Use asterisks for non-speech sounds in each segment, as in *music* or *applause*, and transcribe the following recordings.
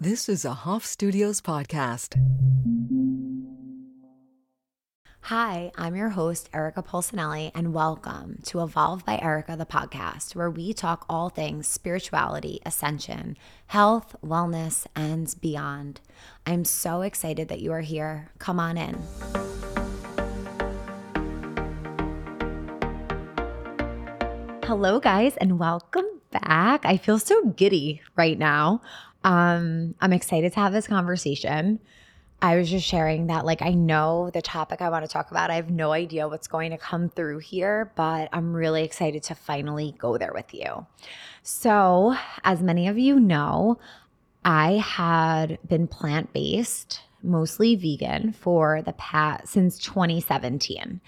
This is a Hoff Studios podcast. Hi, I'm your host, Erica Pulsinelli, and welcome to Evolve by Erica, the podcast, where we talk all things spirituality, ascension, health, wellness, and beyond. I'm so excited that you are here. Come on in. Hello, guys, and welcome back. I feel so giddy right now. Um, I'm excited to have this conversation. I was just sharing that, like, I know the topic I want to talk about. I have no idea what's going to come through here, but I'm really excited to finally go there with you. So, as many of you know, I had been plant based, mostly vegan, for the past since 2017.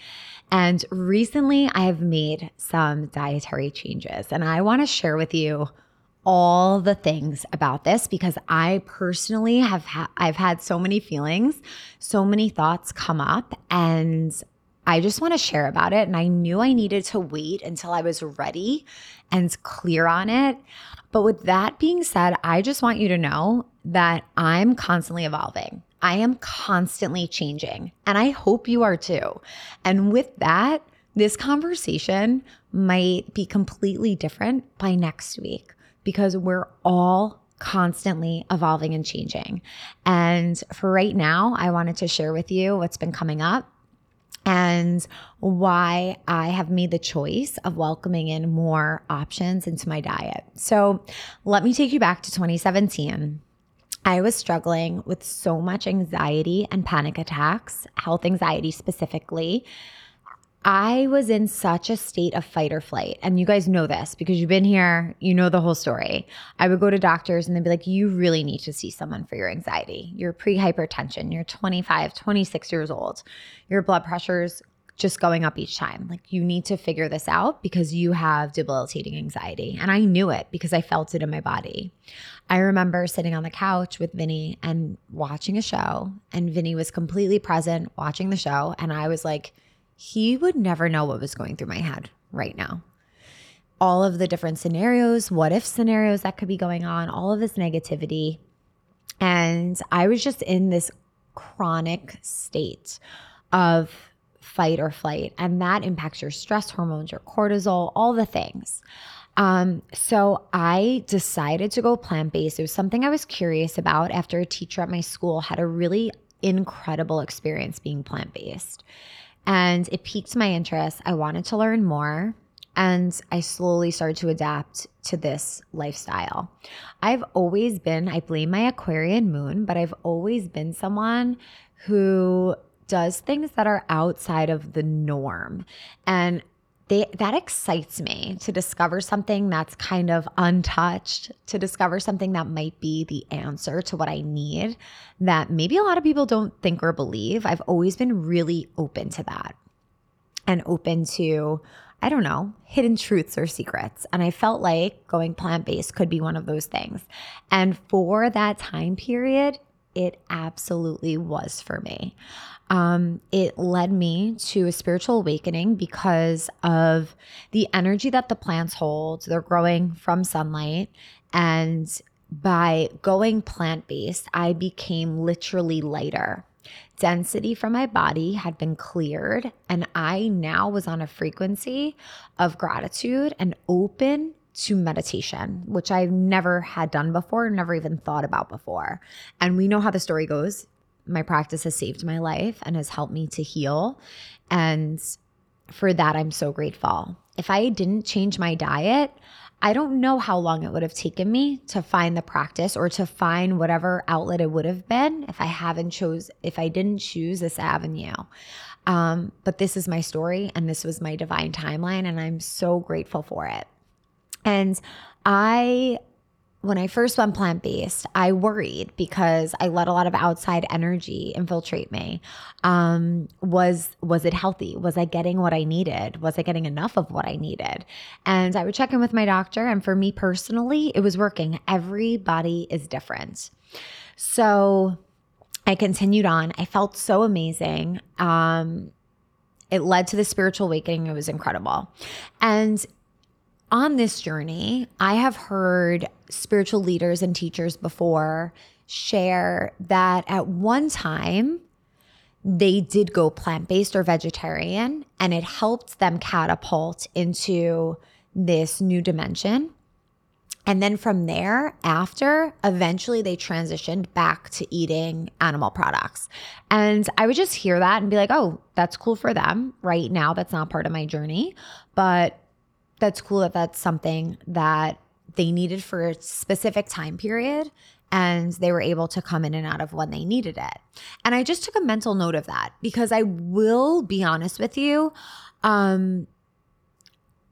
And recently I have made some dietary changes, and I want to share with you all the things about this because I personally have ha- I've had so many feelings, so many thoughts come up and I just want to share about it and I knew I needed to wait until I was ready and clear on it. But with that being said, I just want you to know that I'm constantly evolving. I am constantly changing and I hope you are too. And with that, this conversation might be completely different by next week because we're all constantly evolving and changing. And for right now, I wanted to share with you what's been coming up and why I have made the choice of welcoming in more options into my diet. So, let me take you back to 2017. I was struggling with so much anxiety and panic attacks, health anxiety specifically. I was in such a state of fight or flight. And you guys know this because you've been here, you know the whole story. I would go to doctors and they'd be like, You really need to see someone for your anxiety. You're pre hypertension. You're 25, 26 years old. Your blood pressure's just going up each time. Like, you need to figure this out because you have debilitating anxiety. And I knew it because I felt it in my body. I remember sitting on the couch with Vinny and watching a show, and Vinny was completely present watching the show. And I was like, he would never know what was going through my head right now. All of the different scenarios, what if scenarios that could be going on, all of this negativity. And I was just in this chronic state of fight or flight. And that impacts your stress hormones, your cortisol, all the things. Um, so I decided to go plant based. It was something I was curious about after a teacher at my school had a really incredible experience being plant based. And it piqued my interest. I wanted to learn more. And I slowly started to adapt to this lifestyle. I've always been, I blame my Aquarian moon, but I've always been someone who does things that are outside of the norm. And they, that excites me to discover something that's kind of untouched, to discover something that might be the answer to what I need that maybe a lot of people don't think or believe. I've always been really open to that and open to, I don't know, hidden truths or secrets. And I felt like going plant based could be one of those things. And for that time period, it absolutely was for me um, it led me to a spiritual awakening because of the energy that the plants hold. They're growing from sunlight. And by going plant based, I became literally lighter. Density from my body had been cleared, and I now was on a frequency of gratitude and open to meditation, which I've never had done before, never even thought about before. And we know how the story goes my practice has saved my life and has helped me to heal. And for that, I'm so grateful. If I didn't change my diet, I don't know how long it would have taken me to find the practice or to find whatever outlet it would have been if I haven't chose if I didn't choose this avenue. Um, but this is my story and this was my divine timeline and I'm so grateful for it. And I when I first went plant based, I worried because I let a lot of outside energy infiltrate me. Um, was was it healthy? Was I getting what I needed? Was I getting enough of what I needed? And I would check in with my doctor, and for me personally, it was working. Everybody is different, so I continued on. I felt so amazing. Um, it led to the spiritual awakening. It was incredible, and on this journey, I have heard spiritual leaders and teachers before share that at one time they did go plant based or vegetarian, and it helped them catapult into this new dimension. And then from there, after, eventually they transitioned back to eating animal products. And I would just hear that and be like, oh, that's cool for them. Right now, that's not part of my journey. But that's cool that that's something that they needed for a specific time period and they were able to come in and out of when they needed it. And I just took a mental note of that because I will be honest with you. Um,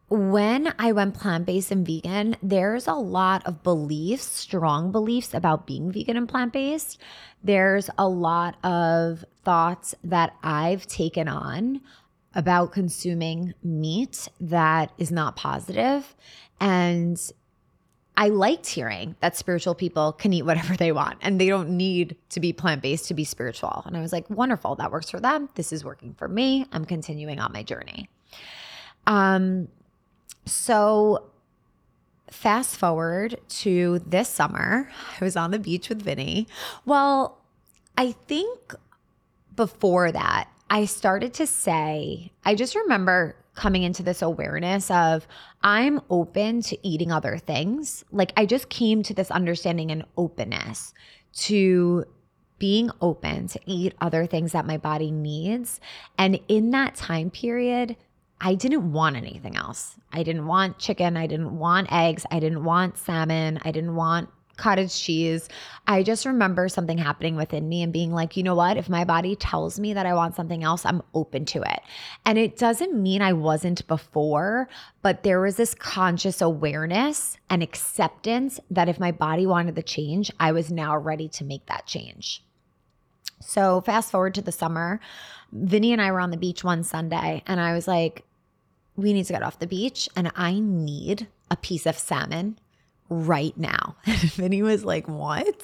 when I went plant based and vegan, there's a lot of beliefs, strong beliefs about being vegan and plant based. There's a lot of thoughts that I've taken on about consuming meat that is not positive. And I liked hearing that spiritual people can eat whatever they want and they don't need to be plant based to be spiritual. And I was like, wonderful, that works for them. This is working for me. I'm continuing on my journey. Um, so fast forward to this summer, I was on the beach with Vinny. Well, I think before that, I started to say, I just remember coming into this awareness of I'm open to eating other things. Like I just came to this understanding and openness to being open to eat other things that my body needs. And in that time period, I didn't want anything else. I didn't want chicken. I didn't want eggs. I didn't want salmon. I didn't want cottage cheese. I just remember something happening within me and being like, you know what? If my body tells me that I want something else, I'm open to it. And it doesn't mean I wasn't before, but there was this conscious awareness and acceptance that if my body wanted the change, I was now ready to make that change. So, fast forward to the summer, Vinny and I were on the beach one Sunday, and I was like, we need to get off the beach, and I need a piece of salmon right now. *laughs* And Vinny was like, What?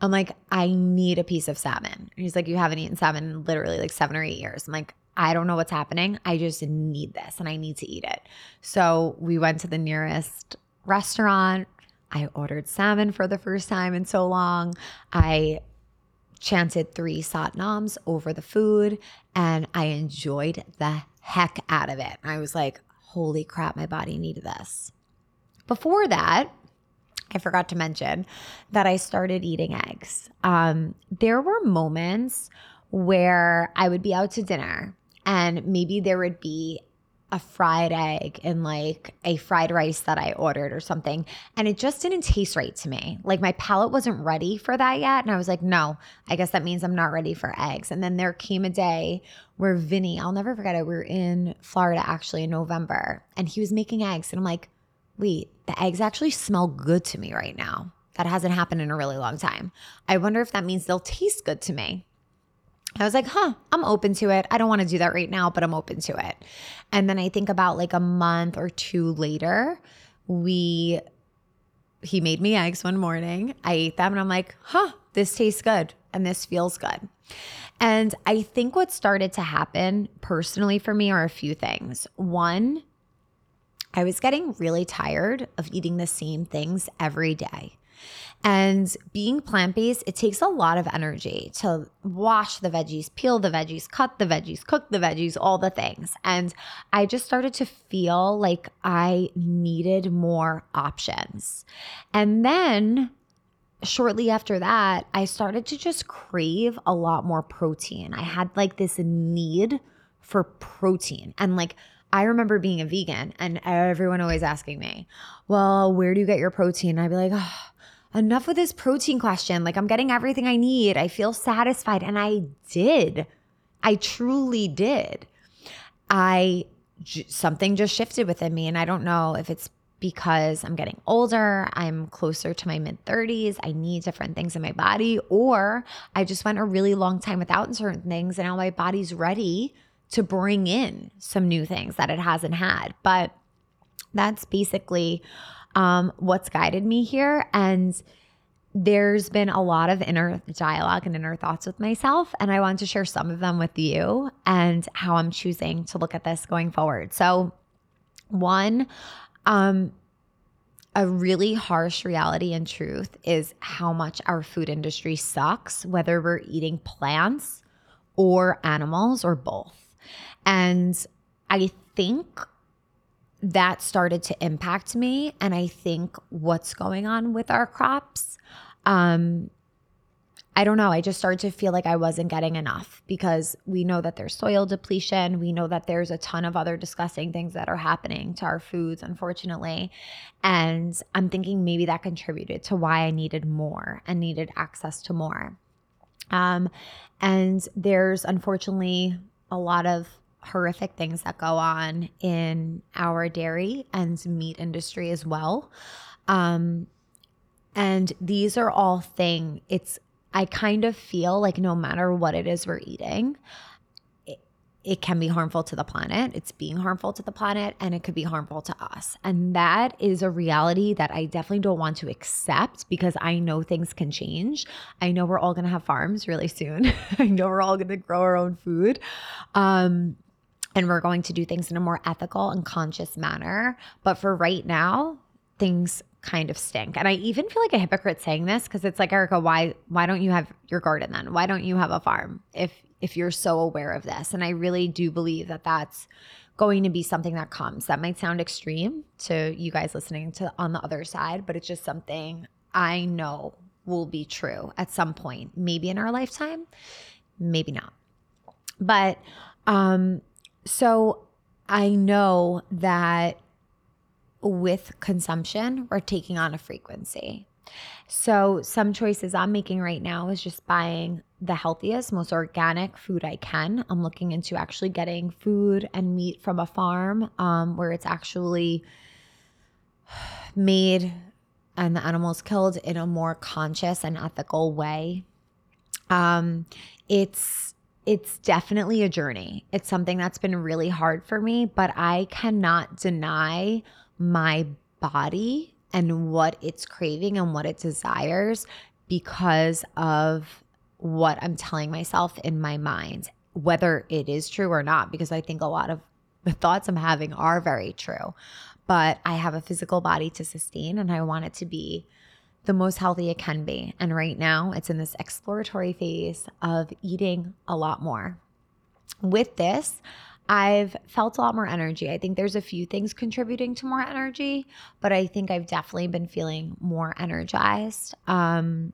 I'm like, I need a piece of salmon. And he's like, You haven't eaten salmon in literally like seven or eight years. I'm like, I don't know what's happening. I just need this and I need to eat it. So we went to the nearest restaurant. I ordered salmon for the first time in so long. I chanted three satnams over the food and I enjoyed the heck out of it. I was like, holy crap, my body needed this. Before that, I forgot to mention that I started eating eggs. Um, there were moments where I would be out to dinner and maybe there would be a fried egg and like a fried rice that I ordered or something. And it just didn't taste right to me. Like my palate wasn't ready for that yet. And I was like, no, I guess that means I'm not ready for eggs. And then there came a day where Vinny, I'll never forget it. We were in Florida actually in November and he was making eggs. And I'm like, wait, the eggs actually smell good to me right now. That hasn't happened in a really long time. I wonder if that means they'll taste good to me. I was like, huh, I'm open to it. I don't want to do that right now, but I'm open to it. And then I think about like a month or two later, we, he made me eggs one morning. I ate them and I'm like, huh, this tastes good and this feels good. And I think what started to happen personally for me are a few things. One, I was getting really tired of eating the same things every day. And being plant based, it takes a lot of energy to wash the veggies, peel the veggies, cut the veggies, cook the veggies, all the things. And I just started to feel like I needed more options. And then shortly after that, I started to just crave a lot more protein. I had like this need for protein and like I remember being a vegan and everyone always asking me, well, where do you get your protein? And I'd be like, oh, enough with this protein question. Like, I'm getting everything I need. I feel satisfied. And I did. I truly did. I, something just shifted within me. And I don't know if it's because I'm getting older, I'm closer to my mid 30s, I need different things in my body, or I just went a really long time without certain things and now my body's ready to bring in some new things that it hasn't had. But that's basically um, what's guided me here. And there's been a lot of inner dialogue and inner thoughts with myself. And I want to share some of them with you and how I'm choosing to look at this going forward. So, one, um, a really harsh reality and truth is how much our food industry sucks, whether we're eating plants or animals or both. And I think that started to impact me. And I think what's going on with our crops um, I don't know. I just started to feel like I wasn't getting enough because we know that there's soil depletion. We know that there's a ton of other disgusting things that are happening to our foods, unfortunately. And I'm thinking maybe that contributed to why I needed more and needed access to more. Um, and there's unfortunately a lot of horrific things that go on in our dairy and meat industry as well. Um, and these are all thing it's I kind of feel like no matter what it is we're eating, it, it can be harmful to the planet. It's being harmful to the planet and it could be harmful to us. And that is a reality that I definitely don't want to accept because I know things can change. I know we're all going to have farms really soon. *laughs* I know we're all going to grow our own food. Um, and we're going to do things in a more ethical and conscious manner. But for right now, things kind of stink. And I even feel like a hypocrite saying this because it's like, Erica, why why don't you have your garden then? Why don't you have a farm if if you're so aware of this? And I really do believe that that's going to be something that comes. That might sound extreme to you guys listening to on the other side, but it's just something I know will be true at some point, maybe in our lifetime, maybe not. But um so I know that with consumption, we're taking on a frequency. So, some choices I'm making right now is just buying the healthiest, most organic food I can. I'm looking into actually getting food and meat from a farm um, where it's actually made and the animals killed in a more conscious and ethical way. Um, it's it's definitely a journey. It's something that's been really hard for me, but I cannot deny my body and what it's craving and what it desires because of what I'm telling myself in my mind, whether it is true or not, because I think a lot of the thoughts I'm having are very true. But I have a physical body to sustain and I want it to be the most healthy it can be. And right now, it's in this exploratory phase of eating a lot more. With this, I've felt a lot more energy. I think there's a few things contributing to more energy, but I think I've definitely been feeling more energized. Um,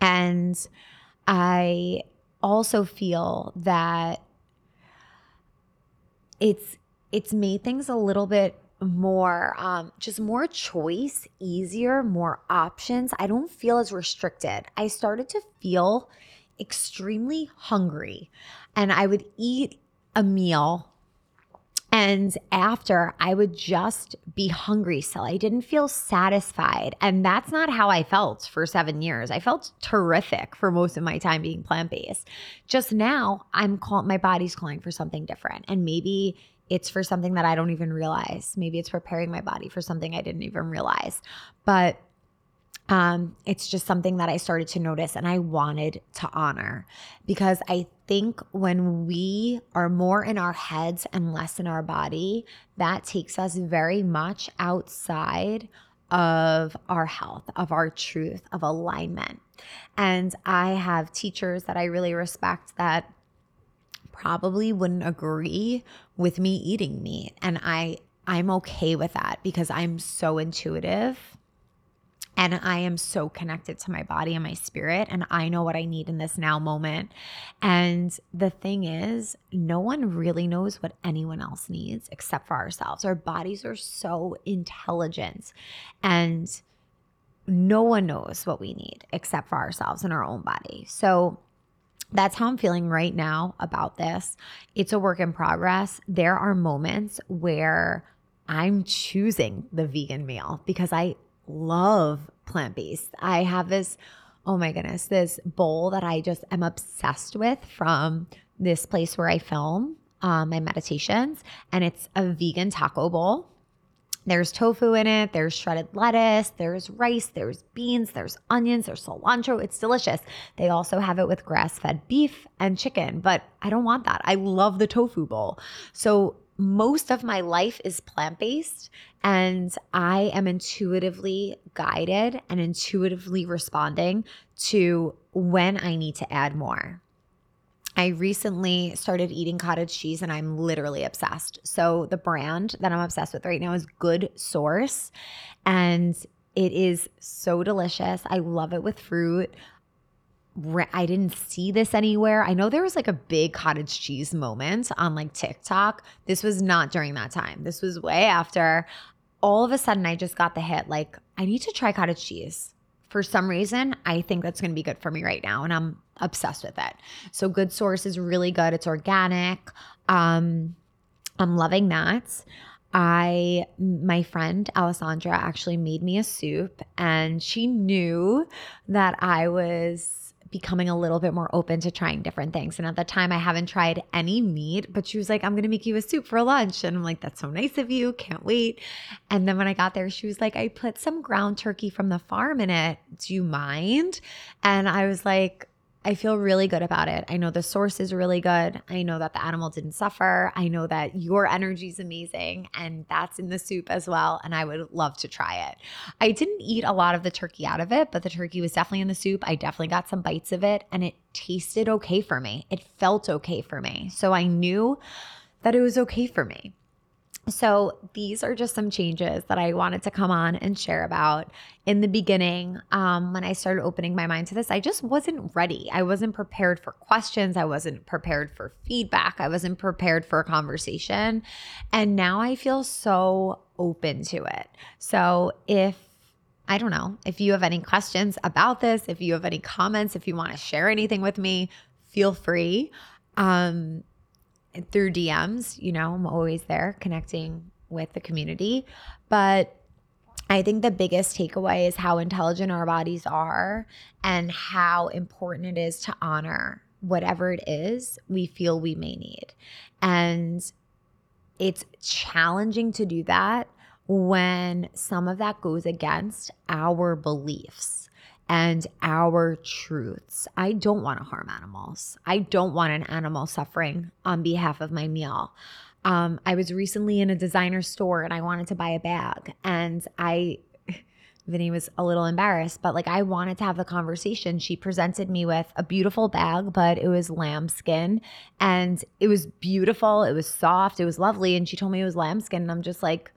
and I also feel that it's it's made things a little bit more um, just more choice easier more options i don't feel as restricted i started to feel extremely hungry and i would eat a meal and after, I would just be hungry still. I didn't feel satisfied. And that's not how I felt for seven years. I felt terrific for most of my time being plant based. Just now, I'm calling, my body's calling for something different. And maybe it's for something that I don't even realize. Maybe it's preparing my body for something I didn't even realize. But um, it's just something that I started to notice and I wanted to honor because I think when we are more in our heads and less in our body, that takes us very much outside of our health, of our truth, of alignment. And I have teachers that I really respect that probably wouldn't agree with me eating meat and I I'm okay with that because I'm so intuitive and I am so connected to my body and my spirit, and I know what I need in this now moment. And the thing is, no one really knows what anyone else needs except for ourselves. Our bodies are so intelligent, and no one knows what we need except for ourselves and our own body. So, that's how I'm feeling right now about this. It's a work in progress. There are moments where I'm choosing the vegan meal because I love plant based. I have this, oh my goodness, this bowl that I just am obsessed with from this place where I film um, my meditations, and it's a vegan taco bowl. There's tofu in it, there's shredded lettuce, there's rice, there's beans, there's onions, there's cilantro. It's delicious. They also have it with grass fed beef and chicken, but I don't want that. I love the tofu bowl. So most of my life is plant based, and I am intuitively guided and intuitively responding to when I need to add more. I recently started eating cottage cheese and I'm literally obsessed. So, the brand that I'm obsessed with right now is Good Source, and it is so delicious. I love it with fruit. I didn't see this anywhere. I know there was like a big cottage cheese moment on like TikTok. This was not during that time. This was way after. All of a sudden, I just got the hit like, I need to try cottage cheese. For some reason, I think that's going to be good for me right now. And I'm obsessed with it. So, Good Source is really good. It's organic. Um, I'm loving that. I, my friend Alessandra actually made me a soup and she knew that I was becoming a little bit more open to trying different things. And at the time, I haven't tried any meat, but she was like, I'm going to make you a soup for lunch. And I'm like, that's so nice of you. Can't wait. And then when I got there, she was like, I put some ground turkey from the farm in it. Do you mind? And I was like, I feel really good about it. I know the source is really good. I know that the animal didn't suffer. I know that your energy is amazing and that's in the soup as well. And I would love to try it. I didn't eat a lot of the turkey out of it, but the turkey was definitely in the soup. I definitely got some bites of it and it tasted okay for me. It felt okay for me. So I knew that it was okay for me. So, these are just some changes that I wanted to come on and share about. In the beginning, um, when I started opening my mind to this, I just wasn't ready. I wasn't prepared for questions. I wasn't prepared for feedback. I wasn't prepared for a conversation. And now I feel so open to it. So, if I don't know, if you have any questions about this, if you have any comments, if you want to share anything with me, feel free. Um, through DMs. You know, I'm always there connecting with the community. But I think the biggest takeaway is how intelligent our bodies are and how important it is to honor whatever it is we feel we may need. And it's challenging to do that when some of that goes against our beliefs and our truths. I don't want to harm animals. I don't want an animal suffering on behalf of my meal. Um, I was recently in a designer store and I wanted to buy a bag, and I, *laughs* Vinny was a little embarrassed, but like I wanted to have the conversation. She presented me with a beautiful bag, but it was lambskin and it was beautiful. It was soft. It was lovely. And she told me it was lambskin. And I'm just like,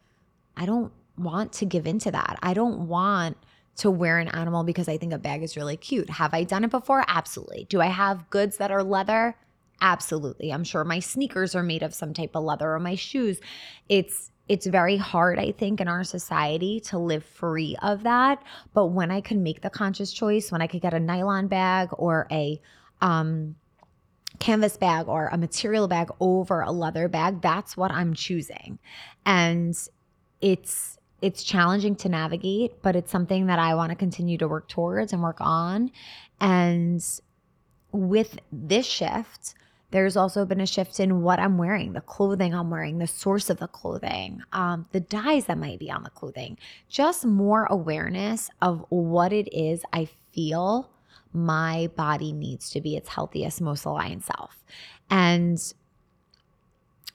I don't want to give into that. I don't want to wear an animal because I think a bag is really cute. Have I done it before? Absolutely. Do I have goods that are leather? Absolutely. I'm sure my sneakers are made of some type of leather or my shoes. It's it's very hard, I think, in our society to live free of that. But when I can make the conscious choice, when I could get a nylon bag or a um, canvas bag or a material bag over a leather bag, that's what I'm choosing. And it's it's challenging to navigate, but it's something that I want to continue to work towards and work on. And with this shift, there's also been a shift in what I'm wearing, the clothing I'm wearing, the source of the clothing, um, the dyes that might be on the clothing, just more awareness of what it is I feel my body needs to be its healthiest, most aligned self. And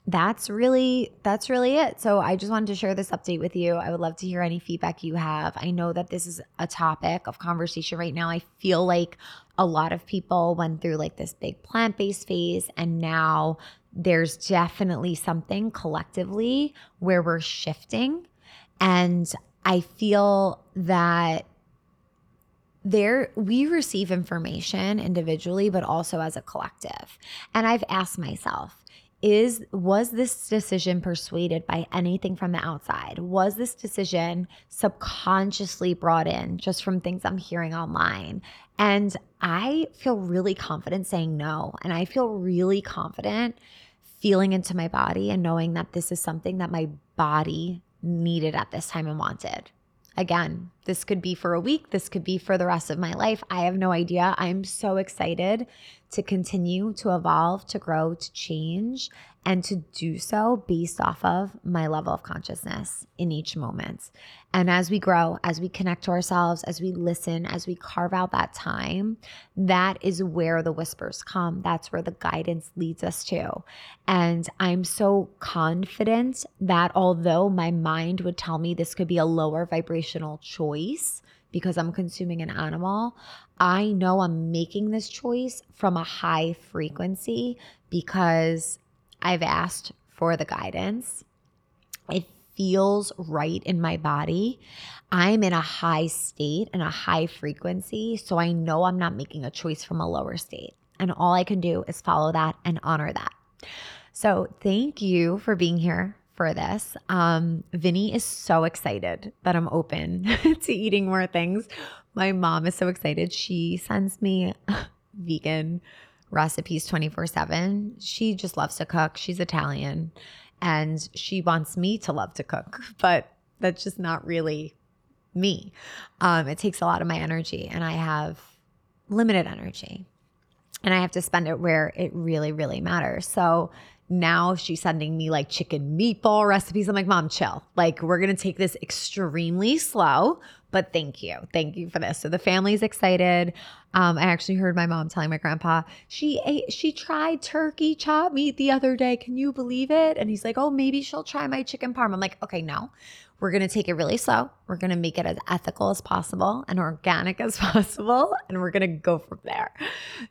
that's really that's really it. So I just wanted to share this update with you. I would love to hear any feedback you have. I know that this is a topic of conversation right now. I feel like a lot of people went through like this big plant-based phase and now there's definitely something collectively where we're shifting and I feel that there we receive information individually but also as a collective. And I've asked myself, is was this decision persuaded by anything from the outside? Was this decision subconsciously brought in just from things i'm hearing online? And i feel really confident saying no. And i feel really confident feeling into my body and knowing that this is something that my body needed at this time and wanted. Again This could be for a week. This could be for the rest of my life. I have no idea. I'm so excited to continue to evolve, to grow, to change, and to do so based off of my level of consciousness in each moment. And as we grow, as we connect to ourselves, as we listen, as we carve out that time, that is where the whispers come. That's where the guidance leads us to. And I'm so confident that although my mind would tell me this could be a lower vibrational choice, because I'm consuming an animal, I know I'm making this choice from a high frequency because I've asked for the guidance. It feels right in my body. I'm in a high state and a high frequency. So I know I'm not making a choice from a lower state. And all I can do is follow that and honor that. So thank you for being here for this. Um, Vinny is so excited that I'm open *laughs* to eating more things. My mom is so excited. She sends me *laughs* vegan recipes 24 7. She just loves to cook. She's Italian and she wants me to love to cook, *laughs* but that's just not really me. Um, it takes a lot of my energy and I have limited energy and I have to spend it where it really, really matters. So now she's sending me like chicken meatball recipes. I'm like, Mom, chill. Like, we're going to take this extremely slow, but thank you. Thank you for this. So the family's excited. Um, I actually heard my mom telling my grandpa she ate, she tried turkey chop meat the other day. Can you believe it? And he's like, oh, maybe she'll try my chicken parm. I'm like, okay, no, we're going to take it really slow. We're going to make it as ethical as possible and organic as *laughs* possible. And we're going to go from there.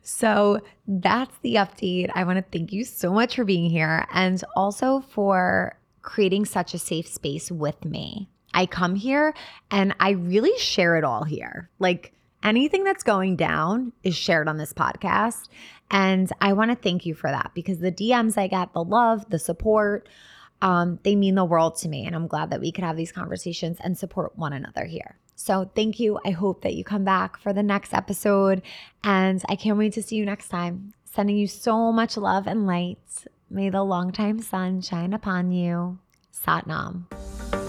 So that's the update. I want to thank you so much for being here and also for creating such a safe space with me. I come here and I really share it all here. Like anything that's going down is shared on this podcast. And I want to thank you for that because the DMs I get, the love, the support, um, they mean the world to me. And I'm glad that we could have these conversations and support one another here. So thank you. I hope that you come back for the next episode. And I can't wait to see you next time. Sending you so much love and light. May the longtime sun shine upon you. Satnam.